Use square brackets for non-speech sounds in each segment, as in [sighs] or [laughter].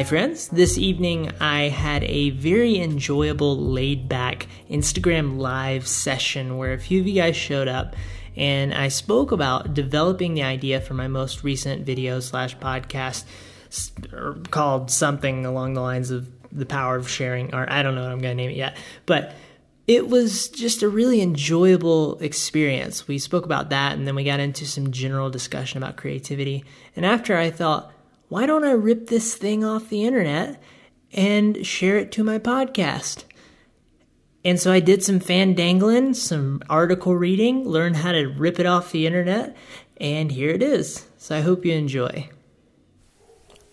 Hi, friends. This evening I had a very enjoyable, laid back Instagram live session where a few of you guys showed up and I spoke about developing the idea for my most recent video slash podcast er, called something along the lines of the power of sharing, or I don't know what I'm going to name it yet. But it was just a really enjoyable experience. We spoke about that and then we got into some general discussion about creativity. And after I thought, why don't I rip this thing off the internet and share it to my podcast? And so I did some fan dangling, some article reading, learned how to rip it off the internet, and here it is. So I hope you enjoy.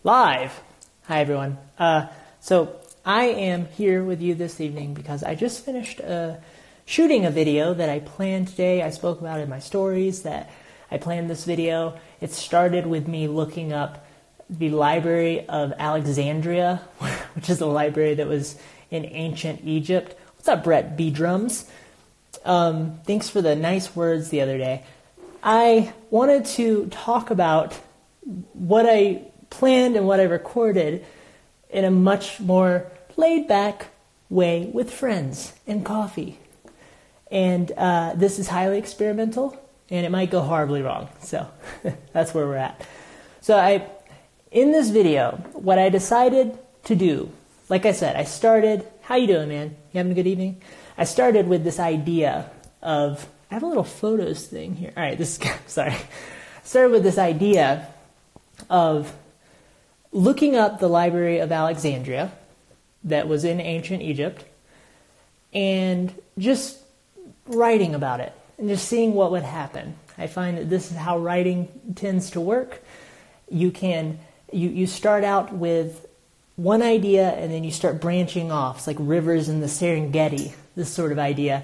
Live. Hi, everyone. Uh, so I am here with you this evening because I just finished uh, shooting a video that I planned today. I spoke about in my stories that I planned this video. It started with me looking up the Library of Alexandria, [laughs] which is a library that was in ancient Egypt. What's up, Brett B. Drums? Um, thanks for the nice words the other day. I wanted to talk about what I planned and what I recorded in a much more laid back way with friends and coffee. And uh, this is highly experimental and it might go horribly wrong. So [laughs] that's where we're at. So I in this video, what I decided to do, like I said, I started, how you doing, man? You having a good evening? I started with this idea of, I have a little photos thing here. All right, this is, [laughs] sorry. I started with this idea of looking up the Library of Alexandria that was in ancient Egypt and just writing about it and just seeing what would happen. I find that this is how writing tends to work. You can you, you start out with one idea and then you start branching off. It's like rivers in the Serengeti, this sort of idea.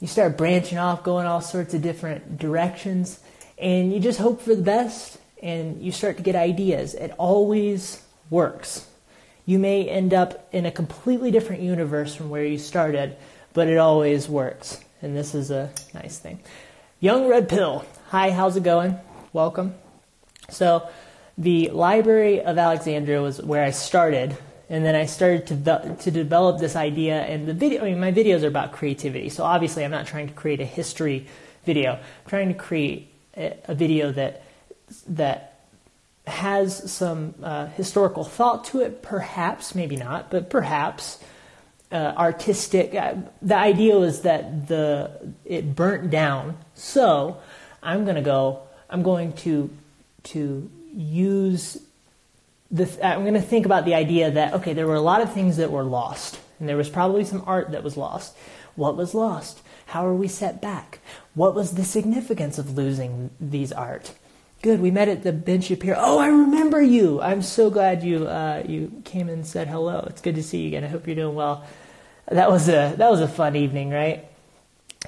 You start branching off, going all sorts of different directions, and you just hope for the best and you start to get ideas. It always works. You may end up in a completely different universe from where you started, but it always works. And this is a nice thing. Young Red Pill. Hi, how's it going? Welcome. So, the Library of Alexandria was where I started, and then I started to to develop this idea. And the video, I mean, my videos are about creativity, so obviously I'm not trying to create a history video. I'm trying to create a, video that that has some uh, historical thought to it, perhaps, maybe not, but perhaps. Uh, artistic. Uh, the idea was that the it burnt down, so I'm to go. I'm going to to use the, I'm going to think about the idea that, okay, there were a lot of things that were lost, and there was probably some art that was lost. What was lost? How are we set back? What was the significance of losing these art? Good, we met at the Ben Shapiro. Oh, I remember you. I'm so glad you uh, you came and said hello. It's good to see you again. I hope you're doing well. That was a that was a fun evening, right?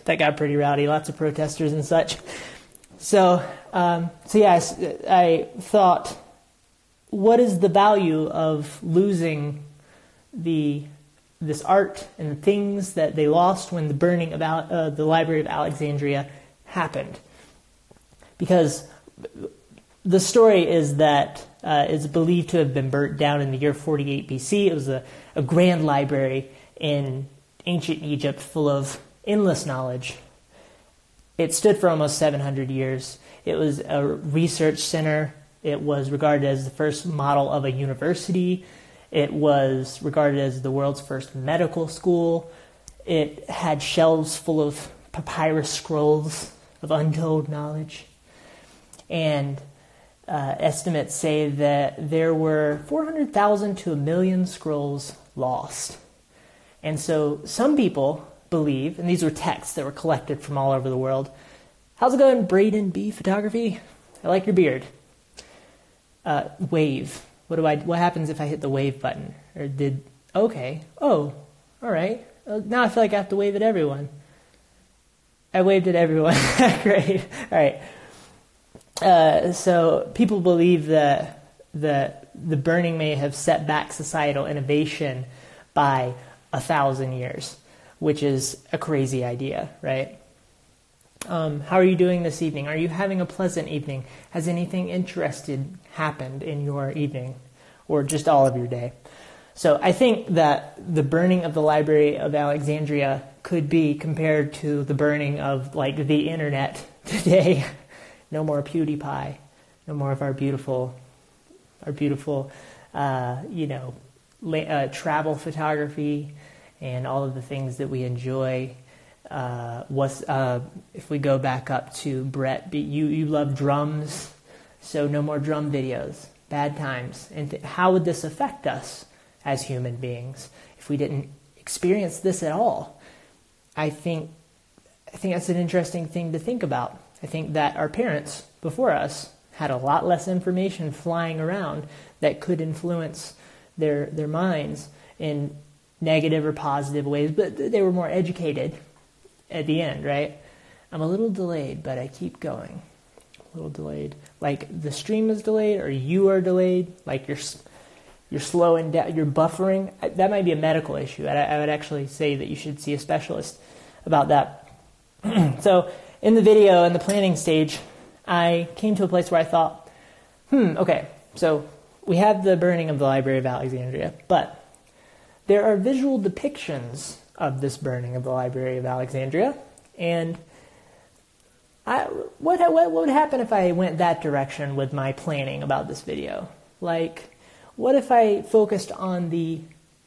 That got pretty rowdy. Lots of protesters and such. So, um, so yeah, I, I, thought, what is the value of losing the this art and the things that they lost when the burning of uh, the Library of Alexandria happened? Because the story is that uh, it's believed to have been burnt down in the year 48 BC. It was a, a grand library in ancient Egypt full of endless knowledge it stood for almost 700 years. It was a research center. It was regarded as the first model of a university. It was regarded as the world's first medical school. It had shelves full of papyrus scrolls of untold knowledge. And uh, estimates say that there were 400,000 to a million scrolls lost. And so some people believe, and these were texts that were collected from all over the world. How's it going, Braden B Photography? I like your beard. Uh, wave. What do I? What happens if I hit the wave button? Or did? Okay. Oh, all right. Now I feel like I have to wave at everyone. I waved at everyone. [laughs] Great. All right. Uh, so people believe that that the burning may have set back societal innovation by a thousand years which is a crazy idea, right? Um, how are you doing this evening? Are you having a pleasant evening? Has anything interested happened in your evening? or just all of your day. So I think that the burning of the Library of Alexandria could be compared to the burning of like the internet [laughs] today. no more PewDiePie, no more of our beautiful, our beautiful, uh, you know, uh, travel photography and all of the things that we enjoy. Uh, was uh, if we go back up to Brett, you you love drums, so no more drum videos. Bad times. And th- how would this affect us as human beings if we didn't experience this at all? I think I think that's an interesting thing to think about. I think that our parents before us had a lot less information flying around that could influence their their minds in negative or positive ways, but they were more educated at the end, right? I'm a little delayed, but I keep going. A little delayed. Like the stream is delayed or you are delayed, like you're you're slowing down, you're buffering. That might be a medical issue. I, would actually say that you should see a specialist about that. [clears throat] so, in the video, in the planning stage, I came to a place where I thought, hmm, okay, so we have the burning of the Library of Alexandria, but there are visual depictions of this burning of the Library of Alexandria, and I, what, what, would happen if I went that direction with my planning about this video? Like, what if I focused on the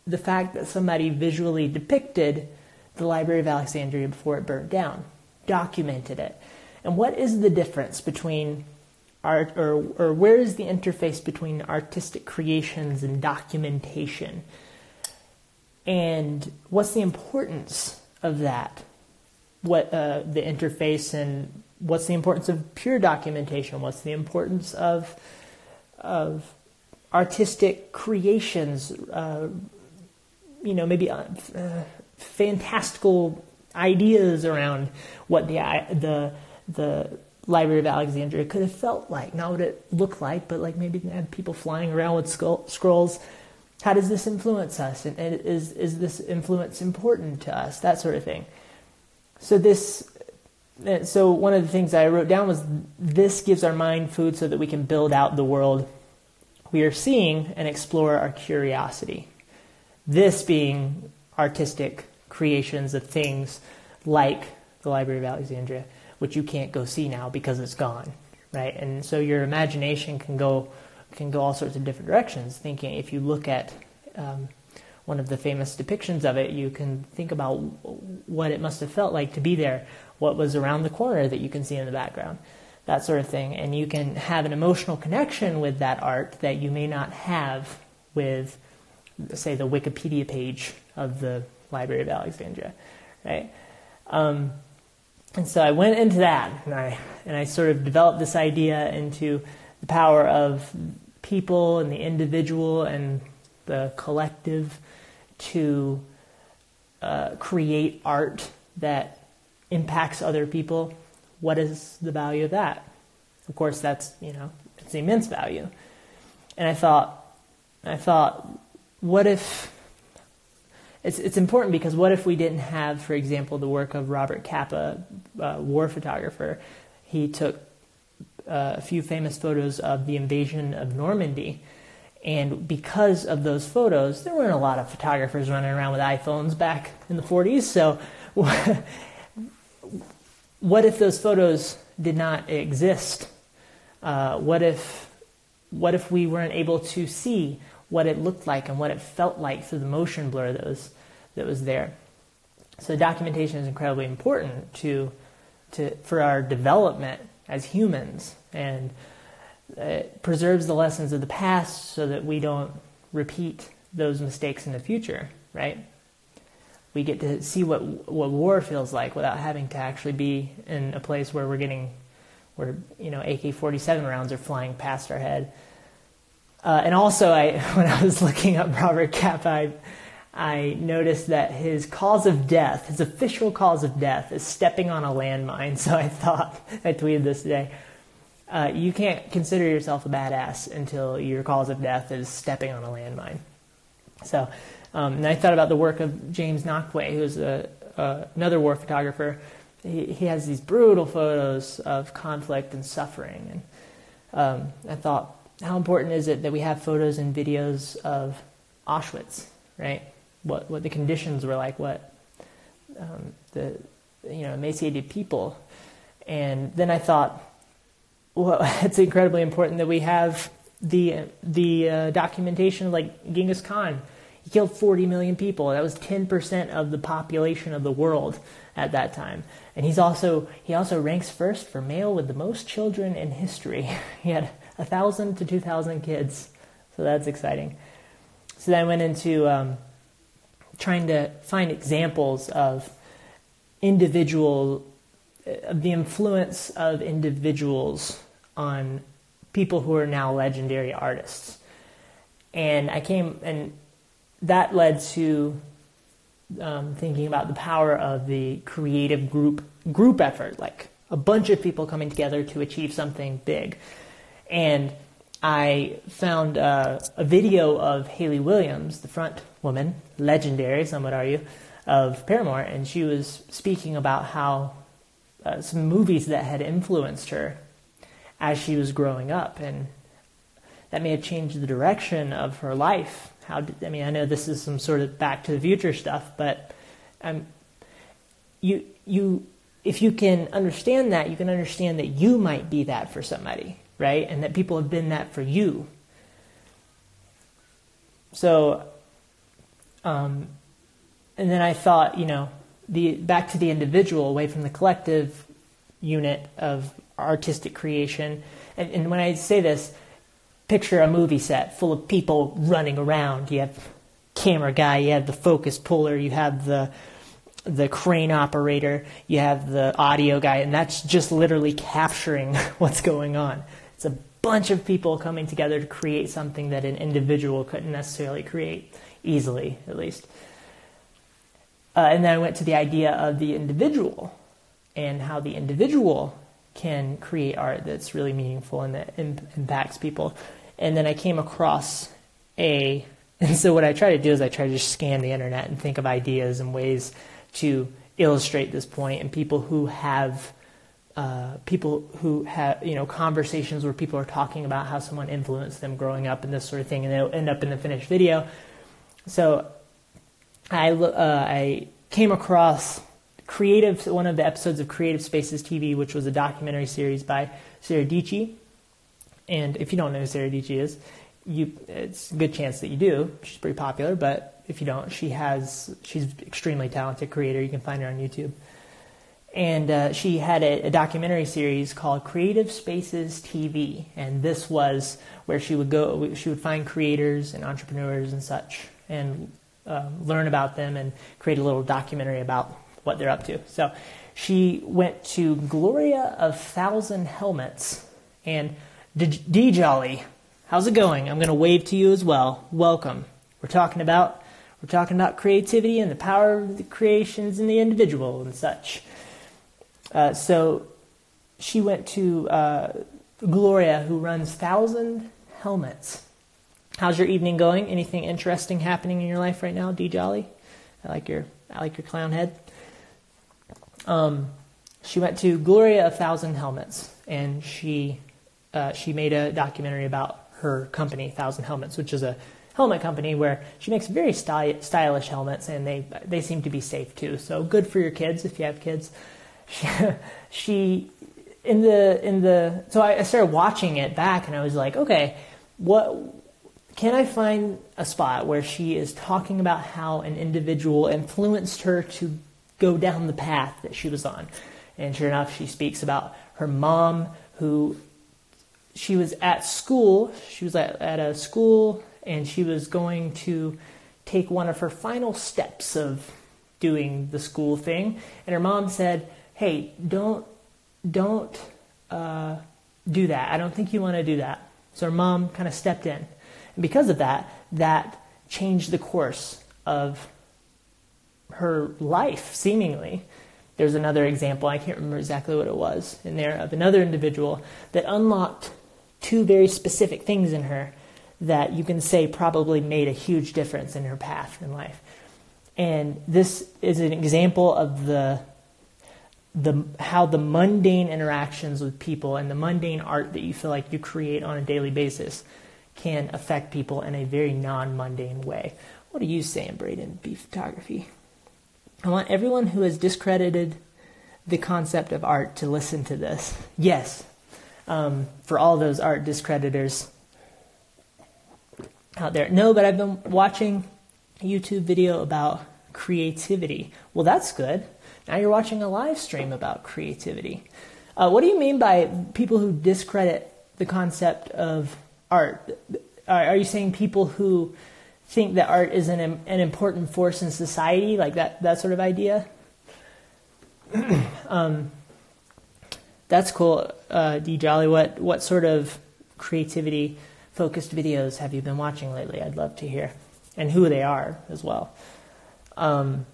the fact that somebody visually depicted the Library of Alexandria before it burned down, documented it, and what is the difference between art, or or where is the interface between artistic creations and documentation? And what's the importance of that? What uh, the interface and what's the importance of pure documentation? What's the importance of of artistic creations? Uh, you know, maybe uh, fantastical ideas around what the the the Library of Alexandria could have felt like, not what it looked like, but like maybe they had people flying around with skull, scrolls. How does this influence us? And, is is this influence important to us? That sort of thing. So this uh, so one of the things I wrote down was this gives our mind food so that we can build out the world we are seeing and explore our curiosity. This being artistic creations of things like the Library of Alexandria, which you can't go see now because it's gone, right? And so your imagination can go can go all sorts of different directions. Thinking if you look at um, one of the famous depictions of it, you can think about what it must have felt like to be there what was around the corner that you can see in the background, that sort of thing. And you can have an emotional connection with that art that you may not have with, say, the Wikipedia page of the Library of Alexandria, right? Um, and so I went into that, and I and I sort of developed this idea into the power of people and the individual and the collective to uh, create art that impacts other people, what is the value of that? Of course, that's you know it's immense value. And I thought, I thought, what if? It's it's important because what if we didn't have, for example, the work of Robert Capa, uh, war photographer? He took uh, a few famous photos of the invasion of Normandy. And because of those photos, there weren't a lot of photographers running around with iPhones back in the 40s. So [laughs] what if those photos did not exist? Uh, what if what if we weren't able to see what it looked like and what it felt like through the motion blur that was that was there? So documentation is incredibly important to to for our development as humans, and it preserves the lessons of the past so that we don't repeat those mistakes in the future. Right? we get to see what what war feels like without having to actually be in a place where we're getting where you know AK-47 rounds are flying past our head. Uh, and also, I [laughs] when I was looking up Robert Capa, I, I noticed that his cause of death, his official cause of death, is stepping on a landmine. [laughs] So I thought I tweeted this today. Uh, you can't consider yourself a badass until your cause of death is stepping on a landmine. So um, and I thought about the work of James Nachtwey, who's a, another war photographer. He, he, has these brutal photos of conflict and suffering. And um, I thought, how important is it that we have photos and videos of Auschwitz, right? What what the conditions were like, what um, the you know emaciated people, and then I thought, well, [laughs] it's incredibly important that we have the the uh, documentation of like Genghis Khan. He killed 40 million people. That was 10% of the population of the world at that time. And he's also he also ranks first for male with the most children in history. [laughs] he had a thousand to two thousand kids, so that's exciting. So then I went into um, trying to find examples of individual of the influence of individuals on people who are now legendary artists. And I came, and that led to um, thinking about the power of the creative group group effort, like a bunch of people coming together to achieve something big. And I found uh, a video of Hayley Williams, the front woman, legendary, some would argue, of Paramore, and she was speaking about how uh, some movies that had influenced her as she was growing up, and that may have changed the direction of her life. How did, I mean, I know this is some sort of Back to the Future stuff, but um, you you if you can understand that, you can understand that you might be that for somebody, right? And that people have been that for you. So, um, and then I thought, you know, the back to the individual, away from the collective unit of artistic creation. And, and when I say this, picture a movie set full of people running around. You have camera guy, you have the focus puller, you have the the crane operator, you have the audio guy, and that's just literally capturing [laughs] what's going on. It's a bunch of people coming together to create something that an individual couldn't necessarily create easily, at least. Uh, and then I went to the idea of the individual and how the individual can create art that's really meaningful and that impacts people. And then I came across a, [laughs] and so what I try to do is I try to just scan the internet and think of ideas and ways to illustrate this point and people who have uh, people who have you know conversations where people are talking about how someone influenced them growing up and this sort of thing, and they'll end up in the finished video. So I, uh, I came across creative one of the episodes of Creative Spaces TV, which was a documentary series by Sara Dietschy. And if you don't know who Sara Dietschy is, you it's a good chance that you do. She's pretty popular, but if you don't, she has she's extremely talented creator. You can find her on YouTube. And uh, she had a, a, documentary series called Creative Spaces TV, and this was where she would go. She would find creators and entrepreneurs and such, and um, learn about them and create a little documentary about what they're up to. So she went to Gloria of Thousand Helmets and D Jolly. How's it going? I'm going to wave to you as well. Welcome. We're talking about we're talking about creativity and the power of the creations in the individual and such. Uh, so she went to uh, Gloria, who runs Thousand Helmets How's your evening going? Anything interesting happening in your life right now, D Jolly? I like your I like your clown head. Um, she went to Gloria a Thousand Helmets, and she uh, she made a documentary about her company, Thousand Helmets, which is a helmet company where she makes very sty- stylish helmets, and they they seem to be safe too. So good for your kids if you have kids. She, [laughs] she in the in the so I started watching it back, and I was like, okay, what can I find a spot where she is talking about how an individual influenced her to go down the path that she was on? And sure enough, she speaks about her mom who she was at school, she was at, at a school, and she was going to take one of her final steps of doing the school thing. And her mom said, Hey, don't, don't uh, do that. I don't think you want to do that. So her mom kind of stepped in. And because of that, that changed the course of her life, seemingly. There's another example, I can't remember exactly what it was in there, of another individual that unlocked two very specific things in her that you can say probably made a huge difference in her path in life. And this is an example of the the how the mundane interactions with people and the mundane art that you feel like you create on a daily basis can affect people in a very non-mundane way. What are you saying, Braden? B photography. I want everyone who has discredited the concept of art to listen to this. Yes, um, for all those art discreditors out there. No, but I've been watching a YouTube video about creativity. Well, that's good. Now you're watching a live stream about creativity. Uh, what do you mean by people who discredit the concept of art? Are, you saying people who think that art is an, an important force in society, like that, that sort of idea? [clears throat] um, that's cool, uh, D Jolly. What what sort of creativity focused videos have you been watching lately? I'd love to hear, and who they are as well. Um,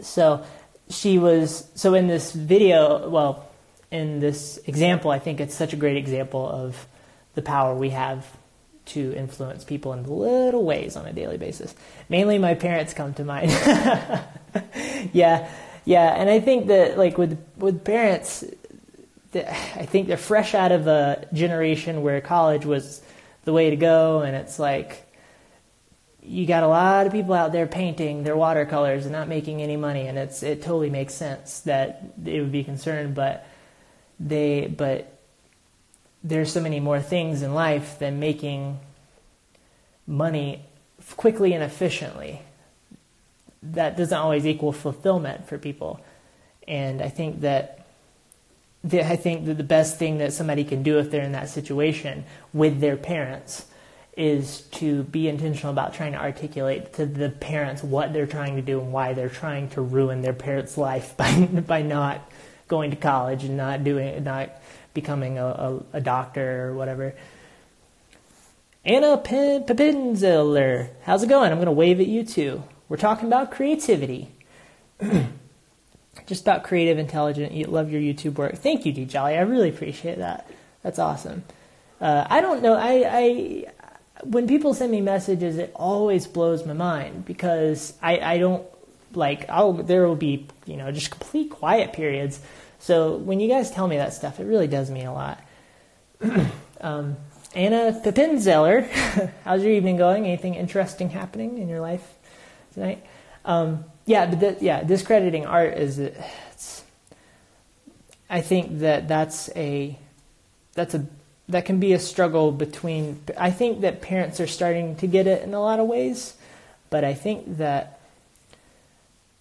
so she was so in this video. Well, in this example, I think it's such a great example of the power we have to influence people in little ways on a daily basis. Mainly, my parents come to mind. [laughs] yeah, yeah, and I think that like with with parents, I think they're fresh out of a generation where college was the way to go, and it's like you got a lot of people out there painting their watercolors and not making any money, and it's it totally makes sense that they would be concerned, but they but there's so many more things in life than making money quickly and efficiently. That doesn't always equal fulfillment for people, and I think that I think that the best thing that somebody can do if they're in that situation with their parents is to be intentional about trying to articulate to the parents what they're trying to do and why they're trying to ruin their parents' life [laughs] by by not going to college and not doing not becoming a, a, a doctor or whatever. Anna Pepinziller, how's it going? I'm going to wave at you too. We're talking about creativity. [clears throat] just about creative, intelligent. You love your YouTube work. Thank you, D Jolly. I really appreciate that. That's awesome. Uh, I don't know. I, I when people send me messages, it always blows my mind because I, I don't like. I'll there will be you know just complete quiet periods. So when you guys tell me that stuff, it really does mean a lot. [clears throat] um, Anna Pipinzeller, [laughs] how's your evening going? Anything interesting happening in your life tonight? Um, yeah, but the, yeah, discrediting art is. It's, I think that that's a that's a that can be a struggle between. I think that parents are starting to get it in a lot of ways, but I think that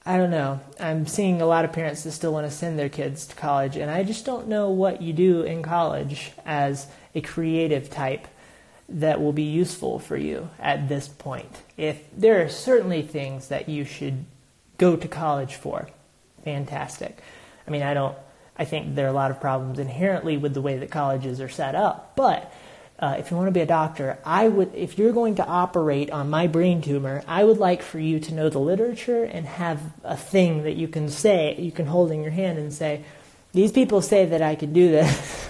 I don't know. I'm seeing a lot of parents that still want to send their kids to college, and I just don't know what you do in college as a creative type that will be useful for you at this point. If there are certainly things that you should go to college for. Fantastic. I mean, I don't, I think there are a lot of problems inherently with the way that colleges are set up, but uh, if you want to be a doctor, I would, if you're going to operate on my brain tumor, I would like for you to know the literature and have a thing that you can say, you can hold in your hand and say, these people say that I can do this.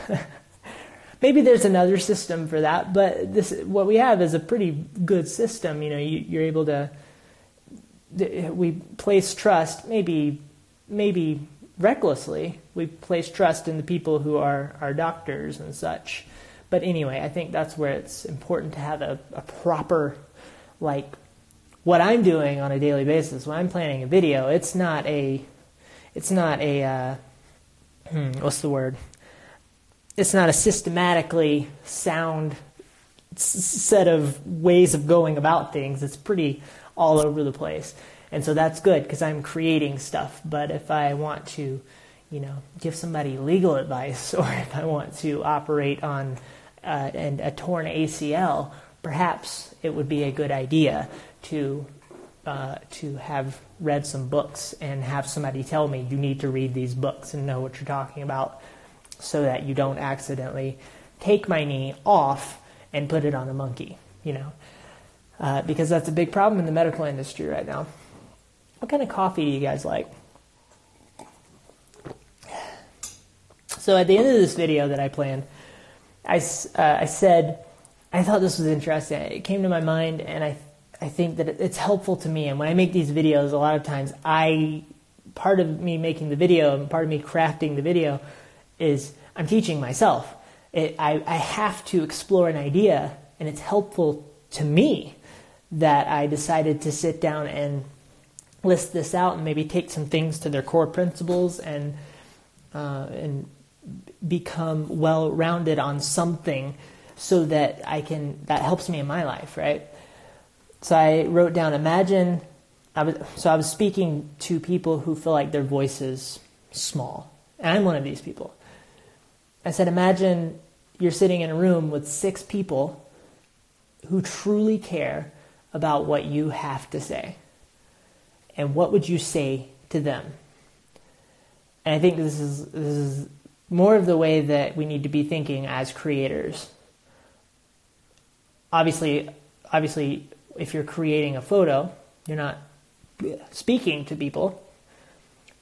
[laughs] Maybe there's another system for that, but this, what we have is a pretty good system. You know, you, you're able to we place trust, maybe, maybe recklessly, we place trust in the people who are our doctors and such. But anyway, I think that's where it's important to have a, a proper, like, what I'm doing on a daily basis when I'm planning a video. It's not a, it's not a, uh, hmm, what's the word? It's not a systematically sound set of ways of going about things. It's pretty all over the place. And so that's good because I'm creating stuff. But if I want to, you know, give somebody legal advice [laughs] or if I want to operate on uh, and a torn ACL, perhaps it would be a good idea to uh, to have read some books and have somebody tell me you need to read these books and know what you're talking about, so that you don't accidentally take my knee off and put it on a monkey. You know, uh, because that's a big problem in the medical industry right now. What kind of coffee do you guys like? So at the end of this video that I planned, I, uh, I said, I thought this was interesting. It came to my mind, and I, I think that it's helpful to me. And when I make these videos, a lot of times I part of me making the video and part of me crafting the video is I'm teaching myself. It, I, I have to explore an idea, and it's helpful to me that I decided to sit down and list this out and maybe take some things to their core principles and uh, and become well rounded on something so that I can that helps me in my life, right? So I wrote down imagine I was so I was speaking to people who feel like their voice is small. And I'm one of these people. I said imagine you're sitting in a room with six people who truly care about what you have to say. And what would you say to them? And I think this is this is more of the way that we need to be thinking as creators. Obviously, obviously if you're creating a photo, you're not speaking to people,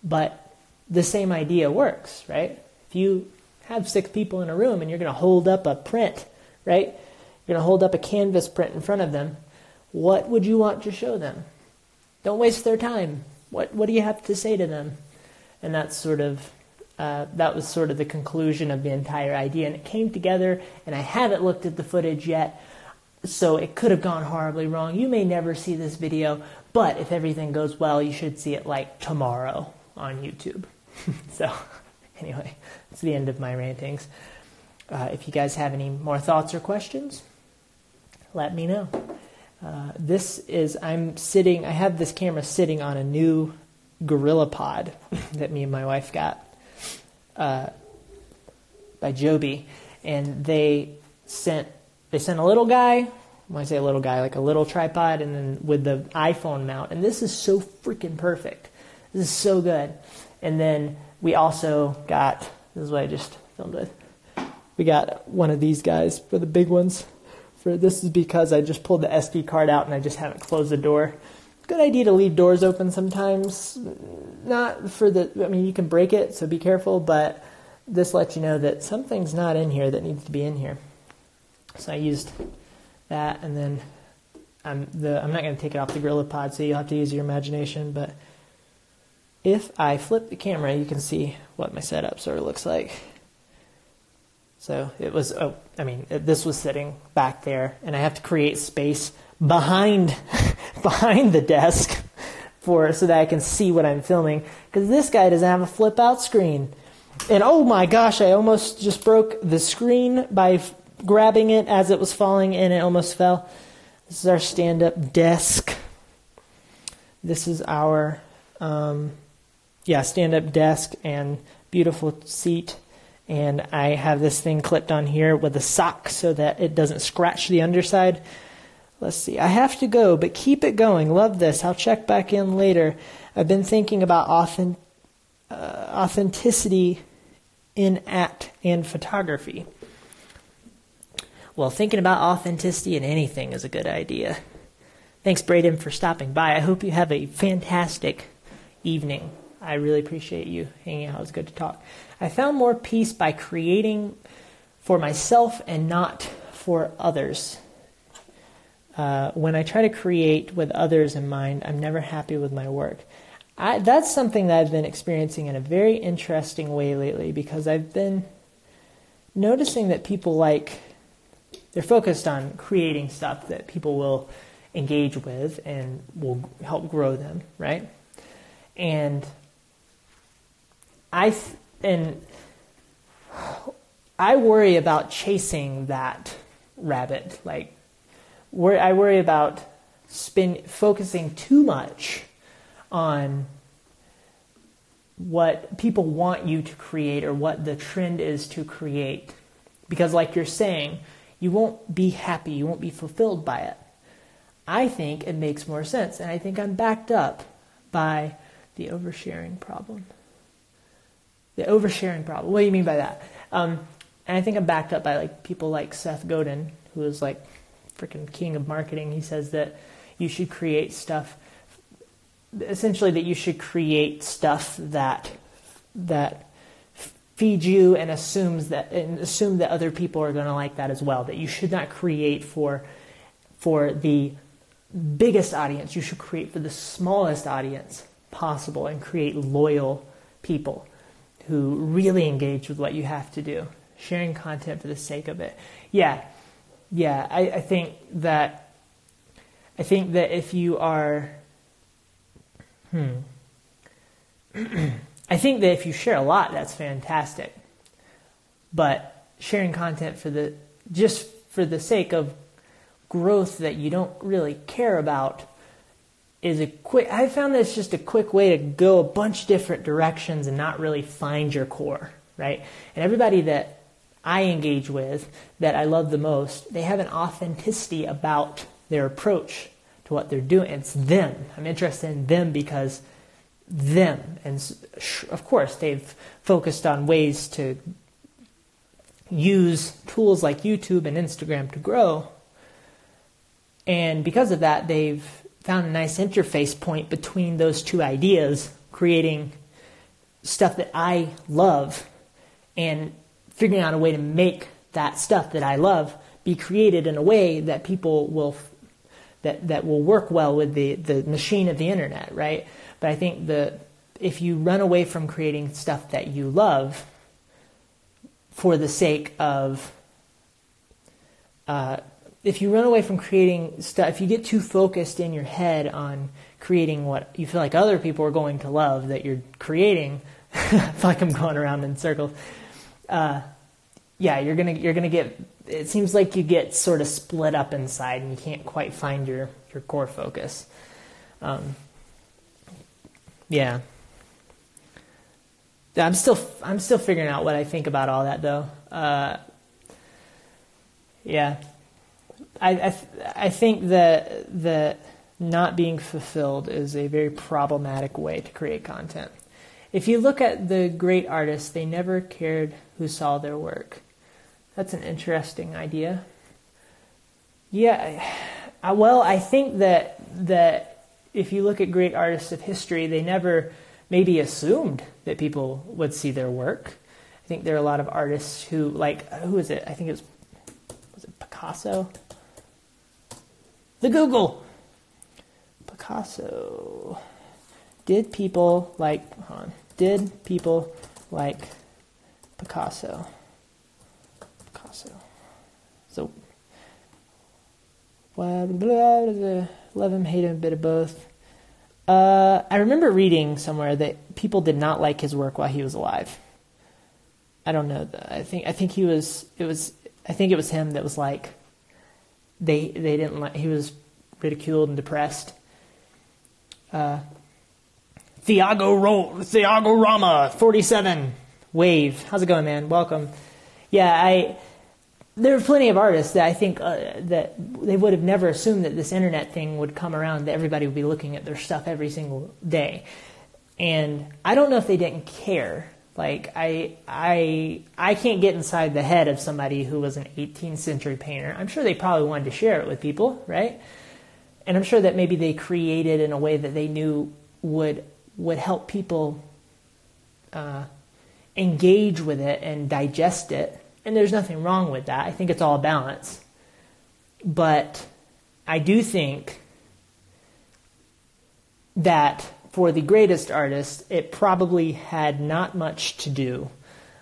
but the same idea works, right? If you have six people in a room and you're going to hold up a print, right? You're going to hold up a canvas print in front of them. What would you want to show them? Don't waste their time. What What do you have to say to them? And that's sort of uh, that was sort of the conclusion of the entire idea, and it came together. And I haven't looked at the footage yet, so it could have gone horribly wrong. You may never see this video, but if everything goes well, you should see it like tomorrow on YouTube. [laughs] so, anyway, it's the end of my rantings. Uh, if you guys have any more thoughts or questions, let me know. Uh, this is, I'm sitting, I have this camera sitting on a new Gorilla Pod [laughs] that me and my wife got uh, by Joby. And they sent they sent a little guy, when I say a little guy, like a little tripod, and then with the iPhone mount. And this is so freaking perfect. This is so good. And then we also got this is what I just filmed with. We got one of these guys for the big ones. For this is because I just pulled the SD card out and I just haven't closed the door. Good idea to leave doors open sometimes. Not for the I mean you can break it, so be careful, but this lets you know that something's not in here that needs to be in here. So I used that, and then I'm the I'm not going to take it off the Gorilla Pod, so you'll have to use your imagination. But if I flip the camera, you can see what my setup sort of looks like. So it was, oh, I mean, this was sitting back there, and I have to create space behind [laughs] behind the desk for so that I can see what I'm filming. Because this guy doesn't have a flip out screen. And oh my gosh, I almost just broke the screen by grabbing it as it was falling and it almost fell. This is our stand up desk. This is our, um, yeah, stand up desk and beautiful seat. And I have this thing clipped on here with a sock so that it doesn't scratch the underside. Let's see. I have to go, but keep it going. Love this. I'll check back in later. I've been thinking about authentic, uh, authenticity in act and photography. Well, thinking about authenticity in anything is a good idea. Thanks, Braden, for stopping by. I hope you have a fantastic evening. I really appreciate you hanging out. It was good to talk. I found more peace by creating for myself and not for others. Uh, when I try to create with others in mind, I'm never happy with my work. I, that's something that I've been experiencing in a very interesting way lately because I've been noticing that people like they're focused on creating stuff that people will engage with and will help grow them, right? And I and I worry about chasing that rabbit. Like, I worry about spin focusing too much on what people want you to create or what the trend is to create. Because, like you're saying, you won't be happy, you won't be fulfilled by it. I think it makes more sense, and I think I'm backed up by the oversharing problem. The oversharing problem. What do you mean by that? Um, and I think I'm backed up by like people like Seth Godin, who is like freaking king of marketing. He says that you should create stuff, essentially that you should create stuff that that feed you and assumes that and assume that other people are going to like that as well that you should not create for for the biggest audience you should create for the smallest audience possible and create loyal people who really engage with what you have to do. Sharing content for the sake of it. Yeah, yeah, I, I think that I think that if you are hmm [clears throat] I think that if you share a lot, that's fantastic. But sharing content for the just for the sake of growth that you don't really care about is a quick I found that it's just a quick way to go a bunch different directions and not really find your core, right? And everybody that I engage with that I love the most, they have an authenticity about their approach to what they're doing. It's them. I'm interested in them because them. And of course, they've focused on ways to use tools like YouTube and Instagram to grow. And because of that, they've found a nice interface point between those two ideas, creating stuff that I love and figuring out a way to make that stuff that I love be created in a way that people will that that will work well with the the machine of the internet, right? But I think the if you run away from creating stuff that you love for the sake of uh, if you run away from creating stuff, if you get too focused in your head on creating what you feel like other people are going to love that you're creating, [laughs] I feel like I'm going around in circles. Uh, yeah, you're gonna you're gonna get. It seems like you get sort of split up inside, and you can't quite find your your core focus. Um, yeah. I'm still I'm still figuring out what I think about all that though. Uh, yeah, I I, I think that that not being fulfilled is a very problematic way to create content. If you look at the great artists, they never cared who saw their work. That's an interesting idea. Yeah, I, well, I think that that if you look at great artists of history, they never maybe assumed that people would see their work. I think there are a lot of artists who, like, who is it? I think it was, was it Picasso? The Google. Picasso. Did people like, hold on, did people like Picasso? Picasso. So, blah, blah, blah, love him, hate him, a bit of both. Uh, I remember reading somewhere that people did not like his work while he was alive. I don't know. I think I think he was. It was. I think it was him that was like. They they didn't like. He was ridiculed and depressed. Uh, Thiago Ro- Thiago Rama, forty seven, wave. How's it going, man? Welcome. Yeah, I there are plenty of artists that I think uh, that they would have never assumed that this internet thing would come around, that everybody would be looking at their stuff every single day. And I don't know if they didn't care. Like I, I, I can't get inside the head of somebody who was an 18th century painter. I'm sure they probably wanted to share it with people, right? And I'm sure that maybe they created in a way that they knew would would help people uh, engage with it and digest it and there's nothing wrong with that. I think it's all balance. But I do think that for the greatest artists, it probably had not much to do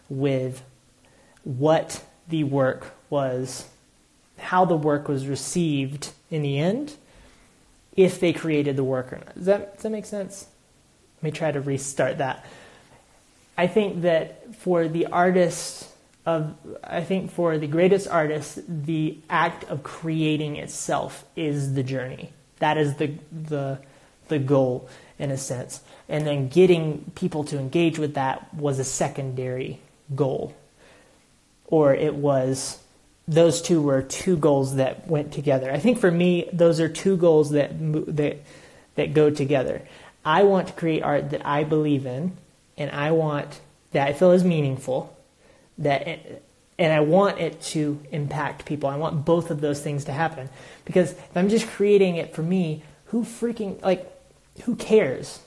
with what the work was, how the work was received in the end, if they created the work or not. Does that, does that make sense? Let me try to restart that. I think that for the artist of I think for the greatest artists, the act of creating itself is the journey. That is the the the goal in a sense. And then getting people to engage with that was a secondary goal. Or it was those two were two goals that went together. I think for me those are two goals that that that go together. I want to create art that I believe in and I want that I feel is meaningful that it, and I want it to impact people. I want both of those things to happen because if I'm just creating it for me, who freaking like who cares?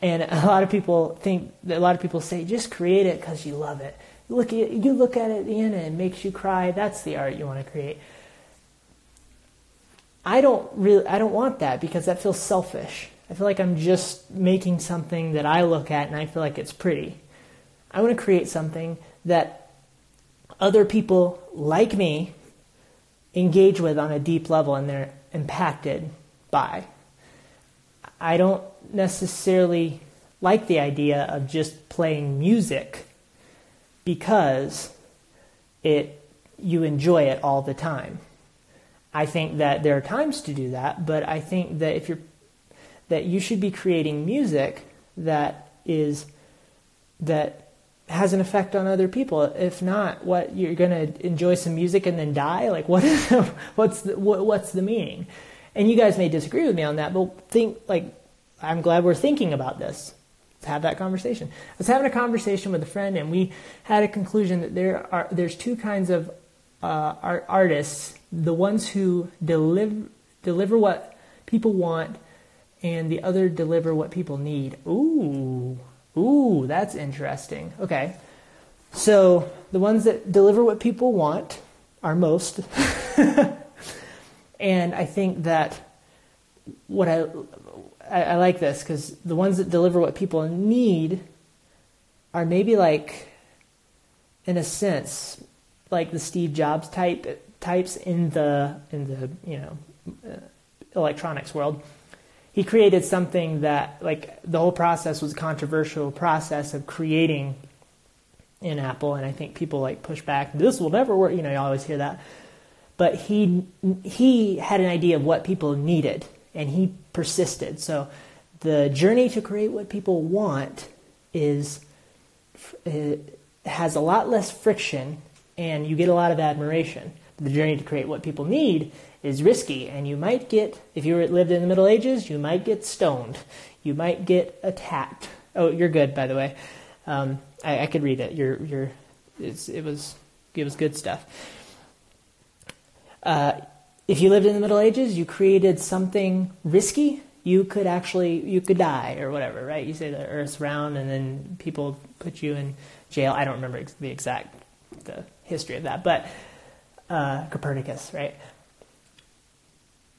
And a lot of people think a lot of people say just create it because you love it. Look you look at it at the end and it makes you cry. That's the art you want to create. I don't really I don't want that because that feels selfish. I feel like I'm just making something that I look at and I feel like it's pretty. I want to create something that other people like me engage with on a deep level and they're impacted by. I don't necessarily like the idea of just playing music because it you enjoy it all the time. I think that there are times to do that, but I think that if you're that you should be creating music that is that has an effect on other people. If not, what you're going to enjoy some music and then die? Like what is [laughs] what's the, what, what's the meaning? And you guys may disagree with me on that, but think like I'm glad we're thinking about this. Let's have that conversation. I was having a conversation with a friend, and we had a conclusion that there are there's two kinds of uh, art, artists: the ones who deliver deliver what people want, and the other deliver what people need. Ooh, ooh, that's interesting. Okay, so the ones that deliver what people want are most, [laughs] and I think that what I I, I like this because the ones that deliver what people need are maybe like, in a sense, like the Steve Jobs type types in the in the you know uh, electronics world. He created something that like the whole process was a controversial process of creating in Apple, and I think people like push back. This will never work. You know, you always hear that. But he he had an idea of what people needed, and he persisted. So the journey to create what people want is uh, has a lot less friction and you get a lot of admiration. The journey to create what people need is risky and you might get if you lived in the Middle Ages, you might get stoned. You might get attacked. Oh, you're good by the way. Um, I, I, could read it. You're, you're, it was it was good stuff. Uh, if you lived in the Middle Ages, you created something risky, you could actually you could die or whatever, right? You say the Earth's round, and then people put you in jail. I don't remember the exact the history of that, but uh, Copernicus, right?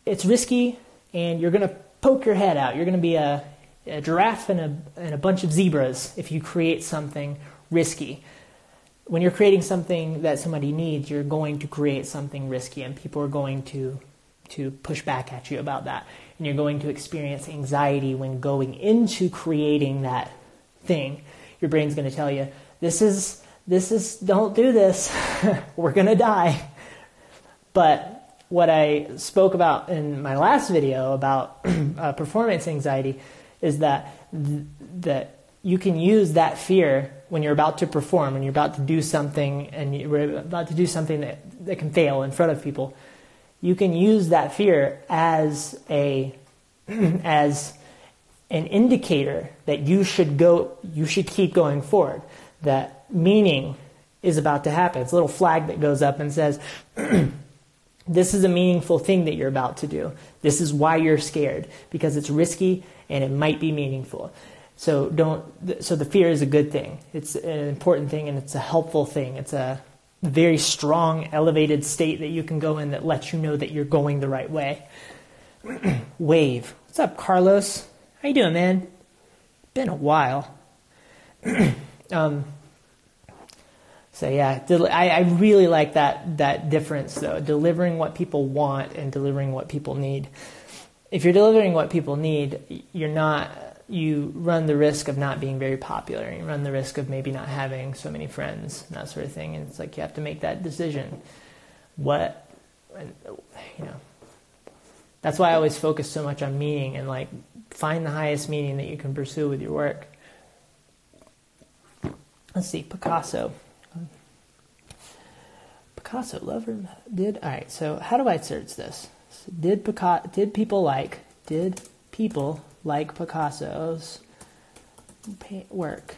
It's risky, and you're going to poke your head out. You're going to be a, a giraffe and a, and a bunch of zebras if you create something risky when you're creating something that somebody needs, you're going to create something risky, and people are going to to push back at you about that, and you're going to experience anxiety when going into creating that thing. Your brain's going to tell you, "This is this is don't do this. [laughs] We're going to die." But what I spoke about in my last video about [clears throat] uh, performance anxiety is that th- that you can use that fear when you're about to perform, when you're about to do something and you're about to do something that, that can fail in front of people, you can use that fear as a [clears throat] as an indicator that you should go you should keep going forward. That meaning is about to happen. It's a little flag that goes up and says [clears throat] this is a meaningful thing that you're about to do. This is why you're scared because it's risky and it might be meaningful. So don't. So the fear is a good thing. It's an important thing, and it's a helpful thing. It's a very strong, elevated state that you can go in that lets you know that you're going the right way. [clears throat] Wave. What's up, Carlos? How you doing, man? Been a while. [clears throat] um, so yeah, I, I really like that that difference though. Delivering what people want and delivering what people need. If you're delivering what people need, you're not you run the risk of not being very popular. You run the risk of maybe not having so many friends and that sort of thing. And it's like you have to make that decision. What, you know, that's why I always focus so much on meaning and like find the highest meaning that you can pursue with your work. Let's see, Picasso. Picasso, lover, did all right. So how do I search this? Did Picasso? Did people like? Did people like Picasso's paint work.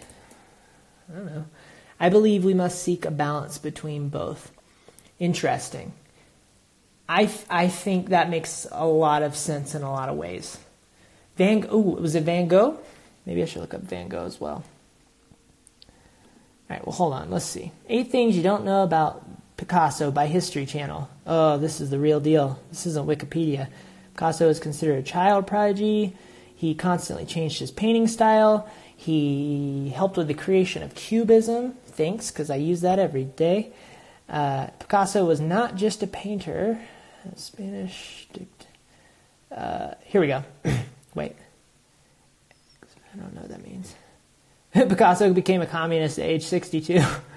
I don't know. I believe we must seek a balance between both. Interesting. I, I think that makes a lot of sense in a lot of ways. Van oh, was it Van Gogh? Maybe I should look up Van Gogh as well. All right, well, hold on. Let's see. Eight things you don't know about Picasso by History Channel. Oh, this is the real deal. This isn't Wikipedia. Picasso is considered a child prodigy He constantly changed his painting style. He helped with the creation of Cubism. Thanks, because I use that every day. Uh, Picasso was not just a painter. Spanish. Uh, here we go. [clears throat] Wait. I don't know what that means. [laughs] Picasso became a communist at age 62. [laughs]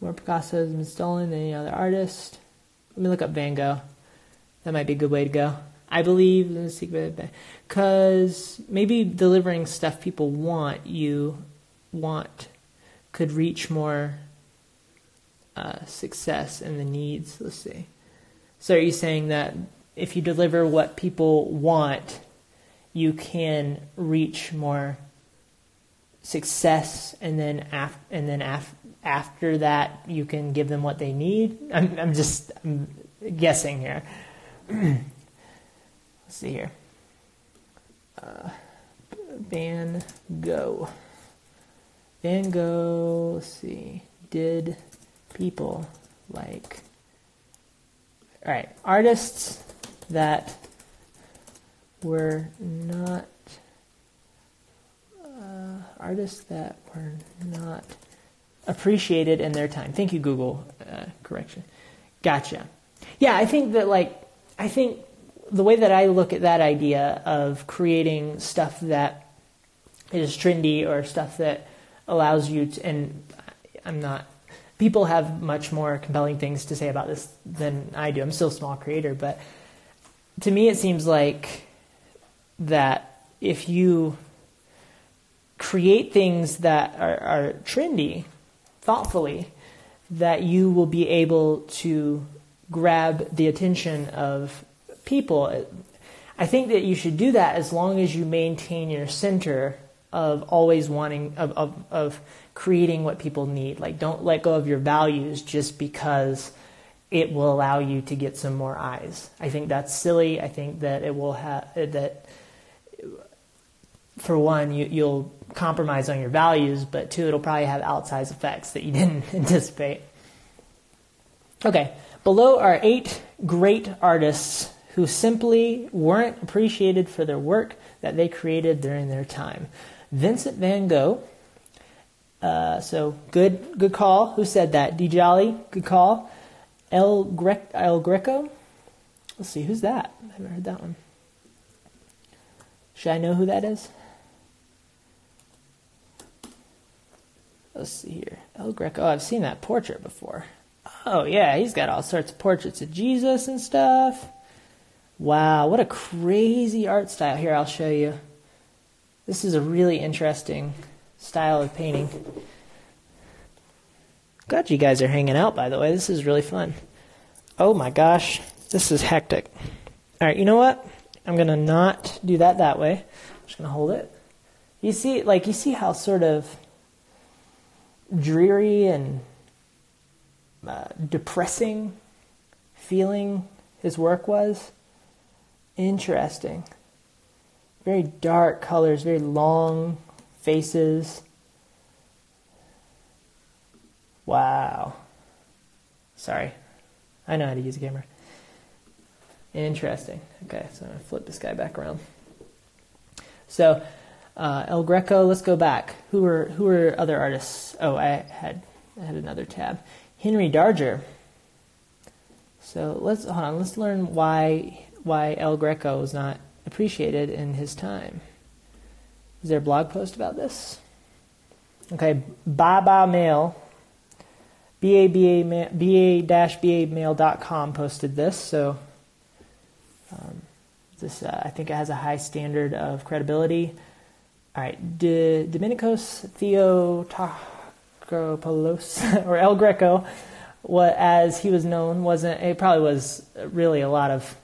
More Picasso has been stolen than any other artist. Let me look up Van Gogh. That might be a good way to go. I believe the secret because maybe delivering stuff people want you want could reach more uh, success and the needs. Let's see. So are you saying that if you deliver what people want, you can reach more success, and then af- and then af- after that you can give them what they need? I'm, I'm just I'm guessing here. [clears throat] Let's see here. Uh, Van Gogh. Van Gogh, let's see, did people like. Alright, artists that were not. Uh, artists that were not appreciated in their time. Thank you, Google. Uh, correction. Gotcha. Yeah, I think that, like, I think the way that I look at that idea of creating stuff that is trendy or stuff that allows you to, and I'm not, people have much more compelling things to say about this than I do. I'm still a small creator, but to me it seems like that if you create things that are, are trendy thoughtfully, that you will be able to grab the attention of people. I think that you should do that as long as you maintain your center of always wanting of, of, of creating what people need. Like don't let go of your values just because it will allow you to get some more eyes. I think that's silly. I think that it will have that for one, you, you'll compromise on your values, but two, it'll probably have outsized effects that you [laughs] didn't anticipate. Okay, below are eight great artists who simply weren't appreciated for their work that they created during their time. Vincent van Gogh. Uh, so good, good call. Who said that? D. Jolly, good call. El, Gre- El Greco. Let's see, who's that? I haven't heard that one. Should I know who that is? Let's see here. El Greco. Oh, I've seen that portrait before. Oh, yeah, he's got all sorts of portraits of Jesus and stuff. Wow, what a crazy art style. Here, I'll show you. This is a really interesting style of painting. Glad you guys are hanging out, by the way. This is really fun. Oh my gosh, this is hectic. All right, you know what? I'm going to not do that that way. I'm just going to hold it. You see, like, you see how sort of dreary and uh, depressing feeling his work was. Interesting. Very dark colors, very long faces. Wow. Sorry. I know how to use a camera. Interesting. Okay, so I'm going to flip this guy back around. So, uh, El Greco. Let's go back. Who were who were other artists? Oh, I had I had another tab. Henry Darger. So let's hold on. Let's learn why why El Greco was not appreciated in his time. Is there a blog post about this? Okay, Baba Mail, ba-ba-mail.com posted this. So um, this, uh, I think it has a high standard of credibility. All right, D- Domenikos Theotokopoulos, [laughs] or El Greco, what, as he was known, wasn't, it probably was really a lot of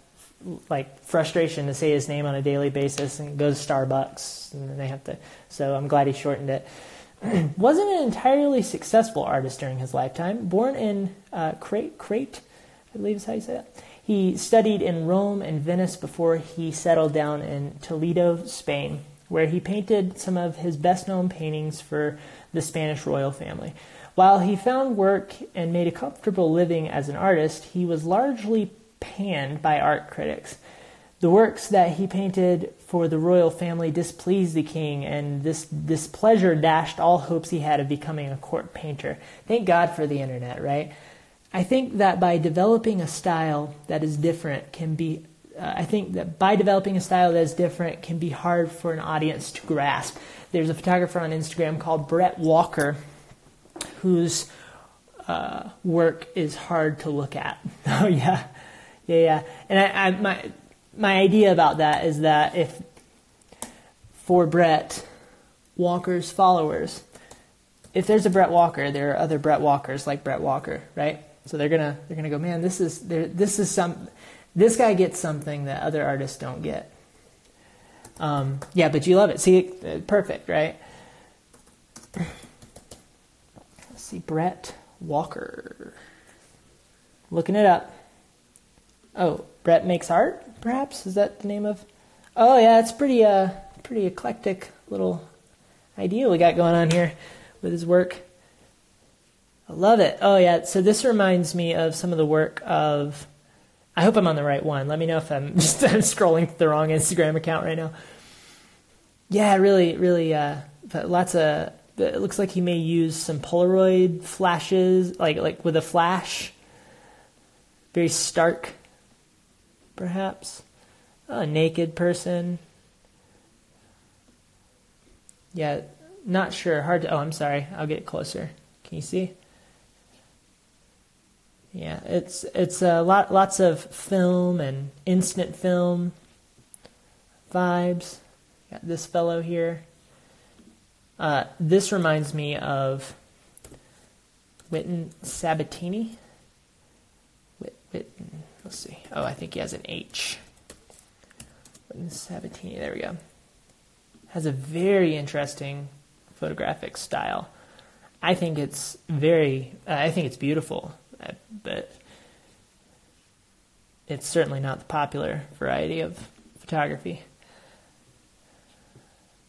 like frustration to say his name on a daily basis and go to Starbucks and they have to, so I'm glad he shortened it. [clears throat] wasn't an entirely successful artist during his lifetime. Born in uh, Crete, Crete, I believe is how you say it. He studied in Rome and Venice before he settled down in Toledo, Spain where he painted some of his best known paintings for the Spanish royal family. While he found work and made a comfortable living as an artist, he was largely panned by art critics. the works that he painted for the royal family displeased the king, and this displeasure dashed all hopes he had of becoming a court painter. Thank God for the internet, right? I think that by developing a style that is different can be uh, I think that by developing a style that is different can be hard for an audience to grasp. There's a photographer on Instagram called Brett Walker whose uh, work is hard to look at. [laughs] oh yeah, yeah, yeah. And I, I, my my idea about that is that if for Brett Walker's followers, if there's a Brett Walker, there are other Brett Walkers like Brett Walker, right? So they're gonna they're gonna go, man, this is this is some this guy gets something that other artists don't get. Um, yeah, but you love it. See, perfect, right? Let's see, Brett Walker. Looking it up. Oh, Brett makes art. Perhaps is that the name of? Oh yeah, it's pretty uh pretty eclectic little idea we got going on here with his work. I love it. Oh yeah, so this reminds me of some of the work of I hope I'm on the right one. Let me know if I'm [laughs] just I'm scrolling the wrong Instagram account right now. Yeah, really, really, uh, lots of. It looks like he may use some Polaroid flashes, like like with a flash. Very stark, perhaps. A naked person. Yeah, not sure. Hard to. Oh, I'm sorry. I'll get closer. Can you see? Yeah, it's it's a lot lots of film and instant film vibes. Got this fellow here. Uh, this reminds me of Whitten Sabbatini. Whitten, let's see. Oh, I think he has an H. Whitten Sabbatini. There we go. Has a very interesting photographic style. I think it's very. Uh, I think it's beautiful but it's certainly not the popular variety of photography.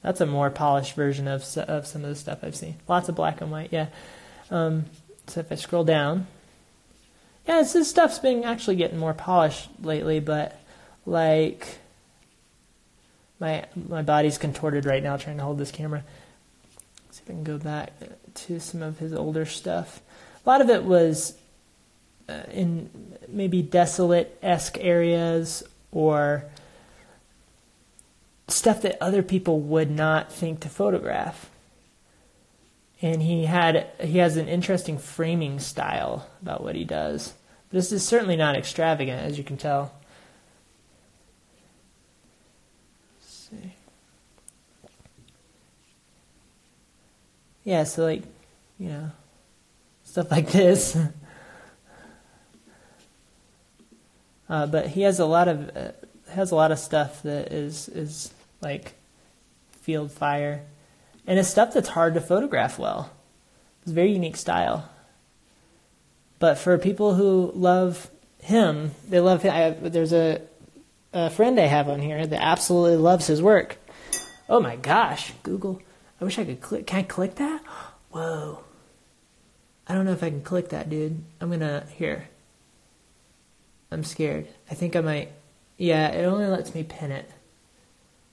That's a more polished version of of some of the stuff I've seen. Lots of black and white, yeah. Um, so if I scroll down, yeah, this stuff's been actually getting more polished lately, but like my my body's contorted right now trying to hold this camera. Let's see if I can go back to some of his older stuff. A lot of it was uh, Uh, in maybe desolate esque areas or stuff that other people would not think to photograph. And he had he has an interesting framing style about what he does. This is certainly not extravagant, as you can tell. Let's see. Yeah, so like, you know, stuff like this. [laughs] Uh, but he has a lot of uh, has a lot of stuff that is is like field fire, and it's stuff that's hard to photograph well. It's a very unique style. But for people who love him, they love him. I, there's a a friend I have on here that absolutely loves his work. Oh my gosh, Google! I wish I could click. Can I click that? [gasps] Whoa! I don't know if I can click that, dude. I'm gonna here. I'm scared. I think I might. Yeah, it only lets me pin it.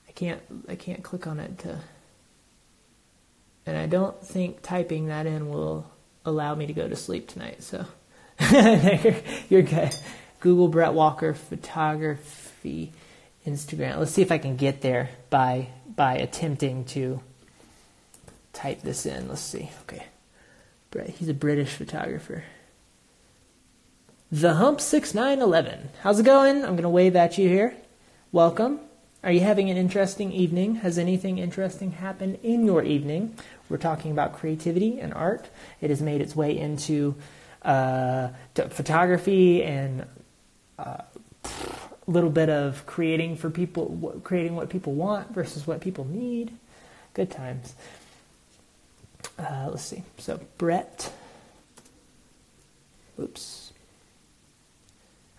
I can't. I can't click on it to. And I don't think typing that in will allow me to go to sleep tonight. So [laughs] you're good. Google Brett Walker photography Instagram. Let's see if I can get there by by attempting to type this in. Let's see. Okay. Brett, he's a British photographer. The Hump 6911. How's it going? I'm going to wave at you here. Welcome. Are you having an interesting evening? Has anything interesting happened in your evening? We're talking about creativity and art. It has made its way into uh, photography and uh, a little bit of creating for people, creating what people want versus what people need. Good times. Uh, let's see. So, Brett. Oops.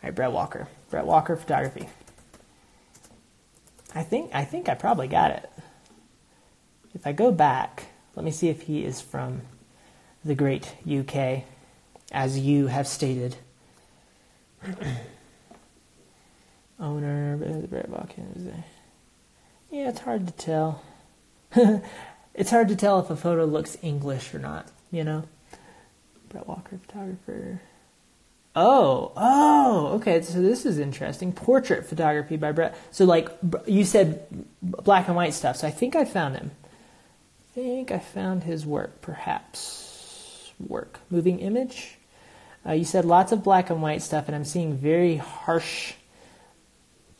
All right, Brett Walker. Brett Walker Photography. I think I think I probably got it. If I go back, let me see if he is from the great UK, as you have stated. [clears throat] Owner, Brett Watkins there. Yeah, it's hard to tell. [laughs] it's hard to tell if a photo looks English or not, you know? Brett Walker, photographer. Oh, oh, okay. So this is interesting. Portrait photography by Brett. So, like you said, black and white stuff. So I think I found him. I think I found his work, perhaps. Work. Moving image. Uh, you said lots of black and white stuff, and I'm seeing very harsh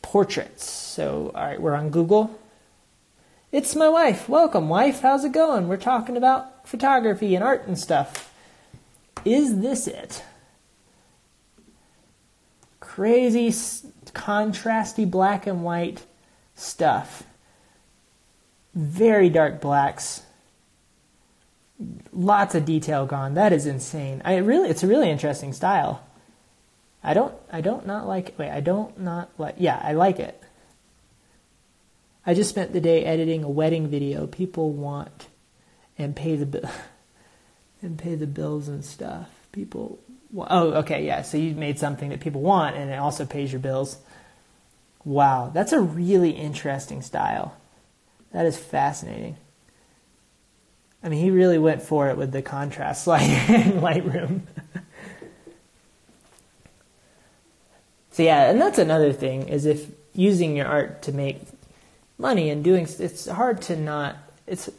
portraits. So, all right, we're on Google. It's my wife. Welcome, wife. How's it going? We're talking about photography and art and stuff. Is this it? Crazy, contrasty black and white stuff. Very dark blacks. Lots of detail gone. That is insane. I really, it's a really interesting style. I don't, I don't not like. Wait, I don't not like. Yeah, I like it. I just spent the day editing a wedding video. People want and pay the bill [laughs] and pay the bills and stuff. People oh, okay, yeah. So you made something that people want, and it also pays your bills. Wow, that's a really interesting style. That is fascinating. I mean, he really went for it with the contrast [laughs] light in Lightroom. [laughs] so yeah, and that's another thing is if using your art to make money and doing it's hard to not it's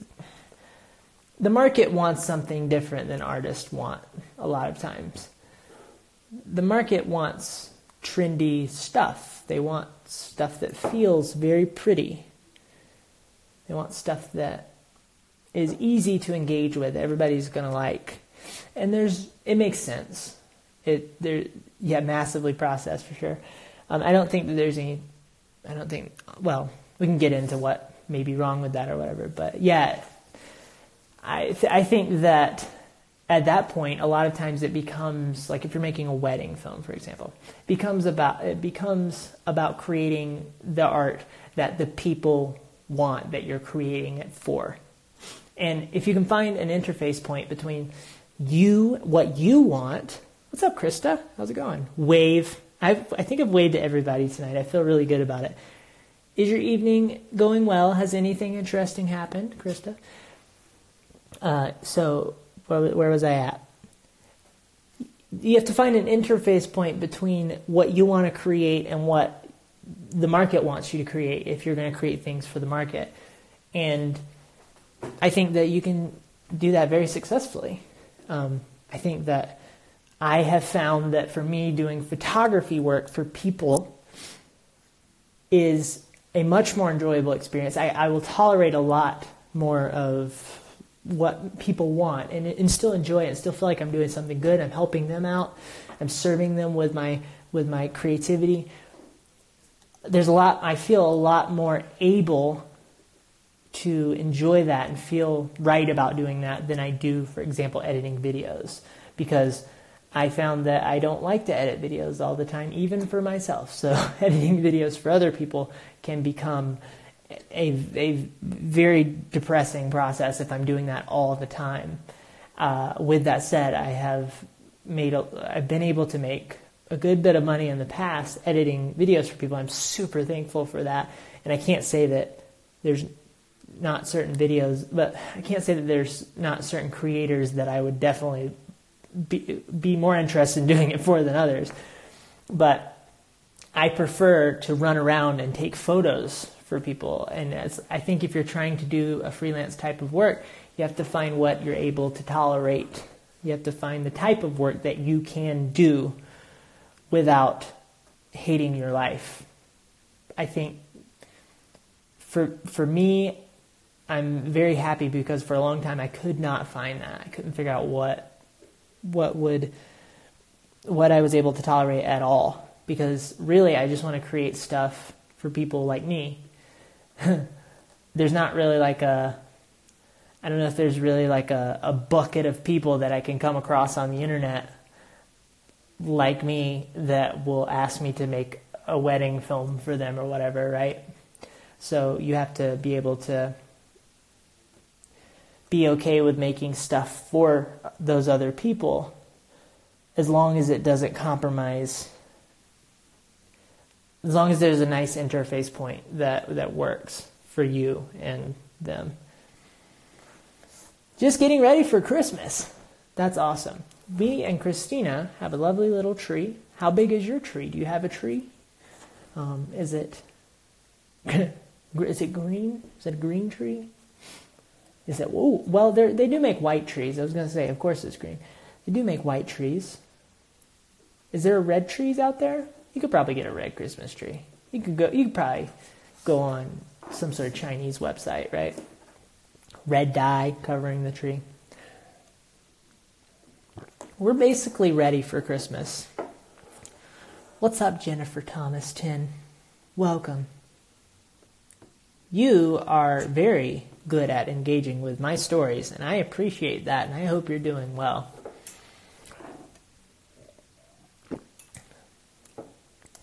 the market wants something different than artists want a lot of times the market wants trendy stuff. They want stuff that feels very pretty. They want stuff that is easy to engage with. Everybody's going to like. And there's it makes sense. It there yeah, massively processed for sure. Um, I don't think that there's any I don't think well, we can get into what may be wrong with that or whatever, but yeah, I th- I think that at that point, a lot of times it becomes like if you're making a wedding film, for example, becomes about it becomes about creating the art that the people want that you're creating it for. And if you can find an interface point between you, what you want, what's up, Krista? How's it going? Wave. I've, I think I've waved to everybody tonight. I feel really good about it. Is your evening going well? Has anything interesting happened, Krista? Uh, so where, where was I at? You have to find an interface point between what you want to create and what the market wants you to create if you're going to create things for the market. And I think that you can do that very successfully. Um, I think that I have found that for me, doing photography work for people is a much more enjoyable experience. I, I will tolerate a lot more of what people want and, and still enjoy it and still feel like I'm doing something good. I'm helping them out. I'm serving them with my with my creativity. There's a lot I feel a lot more able to enjoy that and feel right about doing that than I do, for example, editing videos. Because I found that I don't like to edit videos all the time, even for myself. So [laughs] editing videos for other people can become a, a very depressing process if I'm doing that all the time. Uh, with that said, I have made a, I've been able to make a good bit of money in the past editing videos for people. I'm super thankful for that, and I can't say that there's not certain videos, but I can't say that there's not certain creators that I would definitely be, be more interested in doing it for than others. But I prefer to run around and take photos for people. And as, I think if you're trying to do a freelance type of work, you have to find what you're able to tolerate. You have to find the type of work that you can do without hating your life. I think for for me, I'm very happy because for a long time I could not find that. I couldn't figure out what what would what I was able to tolerate at all because really I just want to create stuff for people like me [laughs] there's not really like a I don't know if there's really like a, a bucket of people that I can come across on the internet like me that will ask me to make a wedding film for them or whatever, right? So you have to be able to be okay with making stuff for those other people as long as it doesn't compromise as long as there's a nice interface point that that works for you and them. Just getting ready for Christmas. That's awesome. Me and Christina have a lovely little tree. How big is your tree? Do you have a tree? Um, is it is it green? Is it a green tree? Is it? Oh, well, they do make white trees. I was going to say, of course, it's green. They do make white trees. Is there red trees out there? You could probably get a red Christmas tree. You could go. You could probably go on some sort of Chinese website, right? Red dye covering the tree. We're basically ready for Christmas. What's up, Jennifer Thomas Tin? Welcome. You are very good at engaging with my stories, and I appreciate that, and I hope you're doing well.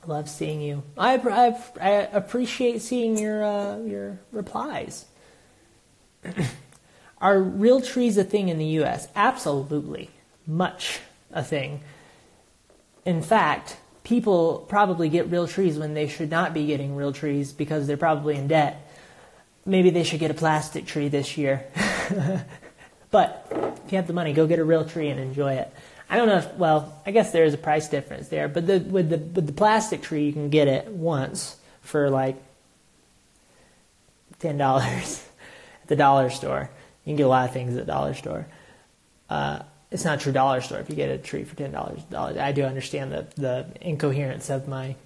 Love seeing you. I, I, I appreciate seeing your uh, your replies. [clears throat] Are real trees a thing in the U.S.? Absolutely, much a thing. In fact, people probably get real trees when they should not be getting real trees because they're probably in debt. Maybe they should get a plastic tree this year. [laughs] but if you have the money, go get a real tree and enjoy it. I don't know if, well, I guess there is a price difference there, but the, with the with the plastic tree, you can get it once for like ten dollars [laughs] at the dollar store. You can get a lot of things at the dollar store. Uh, it's not true dollar store if you get a tree for ten dollars. I do understand the the incoherence of my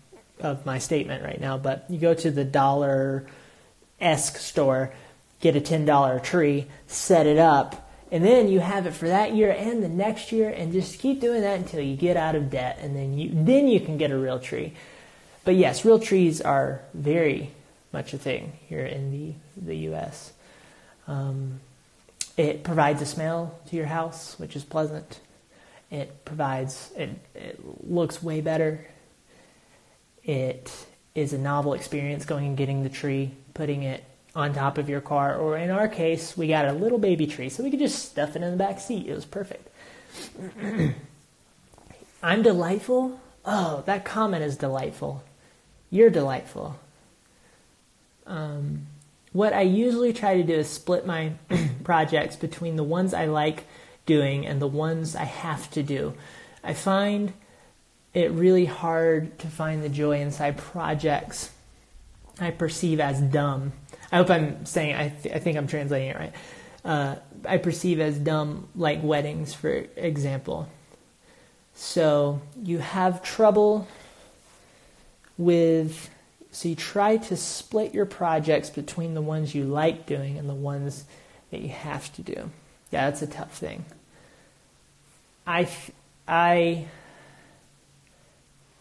of my statement right now, but you go to the dollar esque store, get a ten dollar tree, set it up and then you have it for that year and the next year and just keep doing that until you get out of debt and then you then you can get a real tree. But yes real trees are very much a thing here in the the US um, it provides a smell to your house which is pleasant. It provides it, it looks way better. It is a novel experience going and getting the tree putting it on top of your car, or in our case, we got a little baby tree, so we could just stuff it in the back seat. It was perfect. [clears throat] I'm delightful. Oh, that comment is delightful. You're delightful. Um, what I usually try to do is split my [clears throat] projects between the ones I like doing and the ones I have to do. I find it really hard to find the joy inside projects I perceive as dumb I hope I'm saying, I, th- I think I'm translating it right. Uh, I perceive as dumb, like weddings, for example. So you have trouble with, so you try to split your projects between the ones you like doing and the ones that you have to do. Yeah, that's a tough thing. I, I,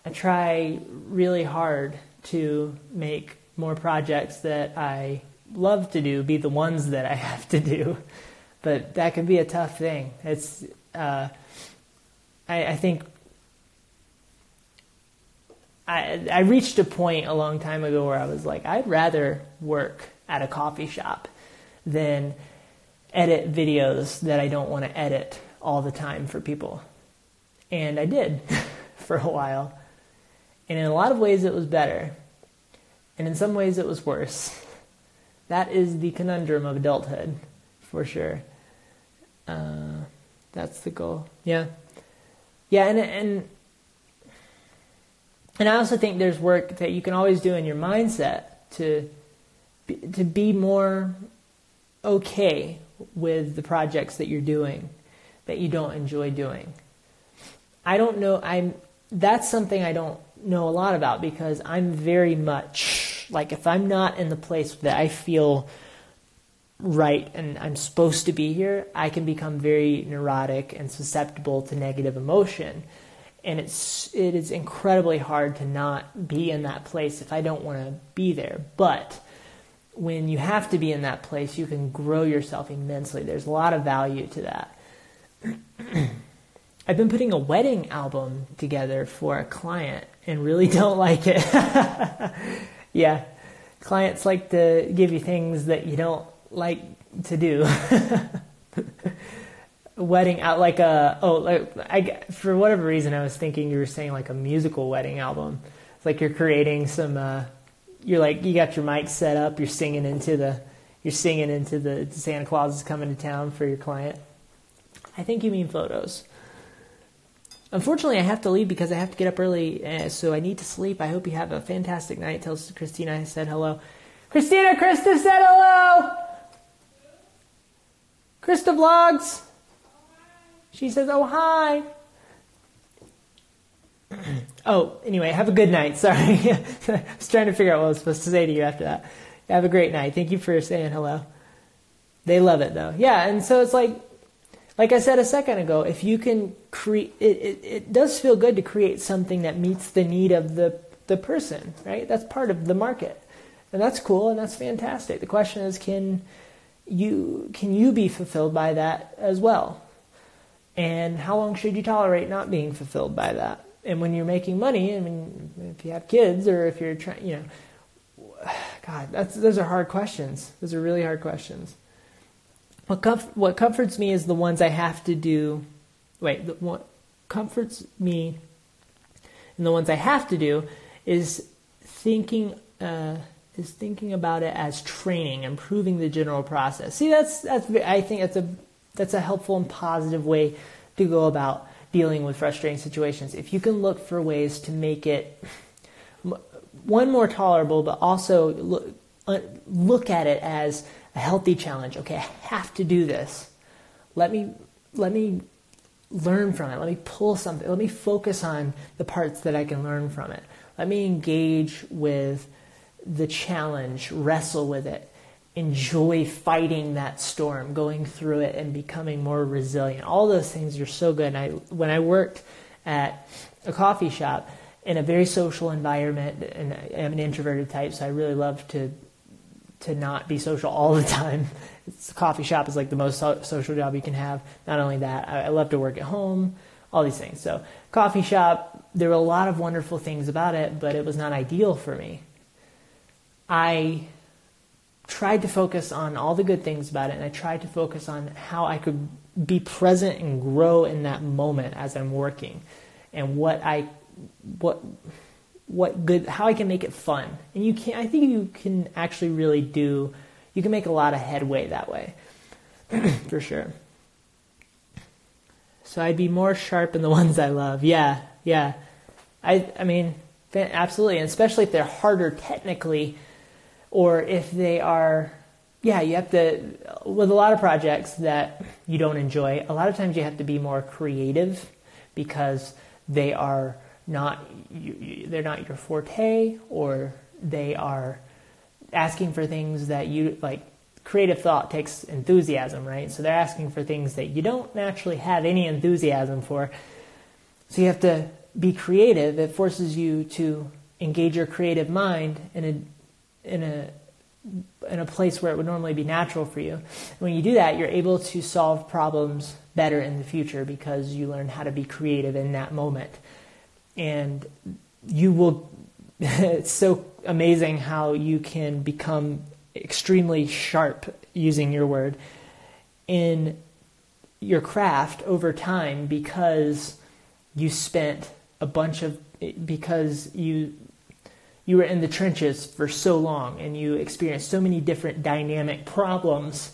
I try really hard to make more projects that I love to do be the ones that I [laughs] have to do. But that can be a tough thing. It's, uh, I, I think I, I reached a point a long time ago where I was like, I'd rather work at a coffee shop than edit videos that I don't want to edit all the time for people. And I did [laughs] for a while. And in a lot of ways, it was better and in some ways it was worse. That is the conundrum of adulthood, for sure. Uh, that's the goal. Yeah, yeah, and and and I also think there's work that you can always do in your mindset to to be more okay with the projects that you're doing that you don't enjoy doing. I don't know. I'm. That's something I don't know a lot about because I'm very much like if I'm not in the place that I feel right and I'm supposed to be here, I can become very neurotic and susceptible to negative emotion. And it's it is incredibly hard to not be in that place if I don't want to be there. But when you have to be in that place, you can grow yourself immensely. There's a lot of value to that. [clears throat] I've been putting a wedding album together for a client and really [laughs] don't like it. [laughs] yeah, clients like to give you things that you don't like to do. [laughs] wedding out like a oh like I for whatever reason I was thinking you were saying like a musical wedding album, It's like you're creating some. Uh, you're like you got your mic set up. You're singing into the. You're singing into the Santa Claus is coming to town for your client. I think you mean photos. Unfortunately, I have to leave because I have to get up early, uh, so I need to sleep. I hope you have a fantastic night. Tells Christina I said hello. Christina, Krista said hello. Krista vlogs. She says, "Oh hi." [clears throat] oh, anyway, have a good night. [laughs] Sorry, [laughs] I was trying to figure out what I was supposed to say to you after that. Have a great night. Thank you for saying hello. They love it though. Yeah, and so it's like like I said a second ago, if you can create, it, it, it does feel good to create something that meets the need of the, the person, right? That's part of the market. And that's cool and that's fantastic. The question is, can you, can you be fulfilled by that as well? And how long should you tolerate not being fulfilled by that? And when you're making money, I mean, if you have kids or if you're trying, you know, [sighs] God, that's, those are hard questions. Those are really hard questions. What, comf- what comforts me is the ones I have to do. Wait, the, what comforts me and the ones I have to do is thinking uh, is thinking about it as training, improving the general process. See, that's that's I think that's a that's a helpful and positive way to go about dealing with frustrating situations. If you can look for ways to make it one more tolerable, but also look, look at it as a healthy challenge. Okay, I have to do this. Let me let me learn from it. Let me pull something. Let me focus on the parts that I can learn from it. Let me engage with the challenge, wrestle with it, enjoy fighting that storm, going through it and becoming more resilient. All those things are so good. And I when I worked at a coffee shop in a very social environment and I'm an introverted type, so I really love to to not be social all the [laughs] time. It's, coffee shop is like the most so- social job you can have. Not only that, I, I love to work at home, all these things. So, coffee shop, there were a lot of wonderful things about it, but it was not ideal for me. I tried to focus on all the good things about it, and I tried to focus on how I could be present and grow in that moment as I'm working, and what I, what what good how I can make it fun. And you can I think you can actually really do you can make a lot of headway that way. [clears throat] For sure. So I'd be more sharp in the [laughs] ones I love. Yeah, yeah. I I mean, absolutely, and especially if they're harder technically or if they are yeah, you have to with a lot of projects that you don't enjoy, a lot of times you have to be more creative because they are not they're not your forte or they are asking for things that you like creative thought takes enthusiasm right? So they're asking for things that you don't naturally have any enthusiasm for. So you have to be creative. It forces you to engage your creative mind in a in a in a place where it would normally be natural for you. And when you do that, you're able to solve problems better in the future because you learn how to be creative in that moment and you will [laughs] it's so amazing how you can become extremely sharp using your word in your craft over time because you spent a bunch of because you you were in the trenches for so long and you experienced so many different dynamic problems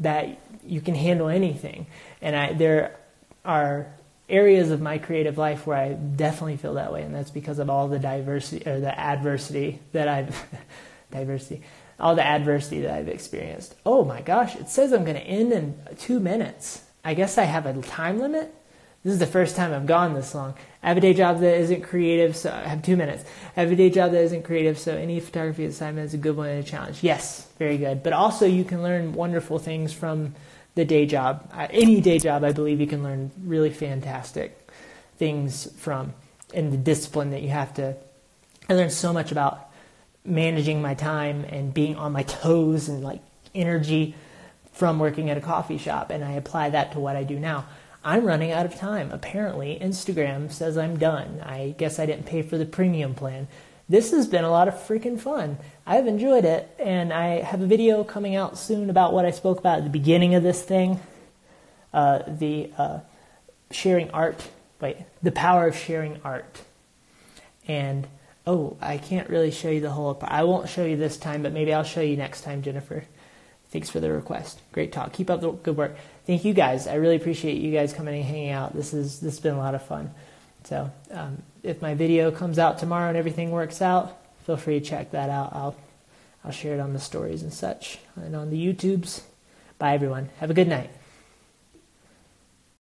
that you can handle anything. And I, there are areas of my creative life where I definitely feel that way, and that's because of all the diversity or the adversity that I've [laughs] diversity, all the adversity that I've experienced. Oh my gosh, it says I'm going to end in two minutes. I guess I have a time limit. This is the first time I've gone this long. I have a day job that isn't creative, so I have two minutes. I have a day job that isn't creative, so any photography assignment is a good one and a challenge. Yes, very good. But also, you can learn wonderful things from the day job. Uh, any day job, I believe you can learn really fantastic things from, and the discipline that you have to. I learned so much about managing my time and being on my toes and like energy from working at a coffee shop, and I apply that to what I do now. I'm running out of time. Apparently, Instagram says I'm done. I guess I didn't pay for the premium plan this has been a lot of freaking fun. I've enjoyed it, and I have a video coming out soon about what I spoke about at the beginning of this thing uh, the uh, sharing art, wait, the power of sharing art. And oh, I can't really show you the whole. I won't show you this time, but maybe I'll show you next time, Jennifer. Thanks for the request. Great talk. Keep up the good work. Thank you guys. I really appreciate you guys coming and hanging out. This is this has been a lot of fun. So um, if my video comes out tomorrow and everything works out, feel free to check that out. I'll I'll share it on the stories and such and on the YouTubes. Bye everyone. Have a good night.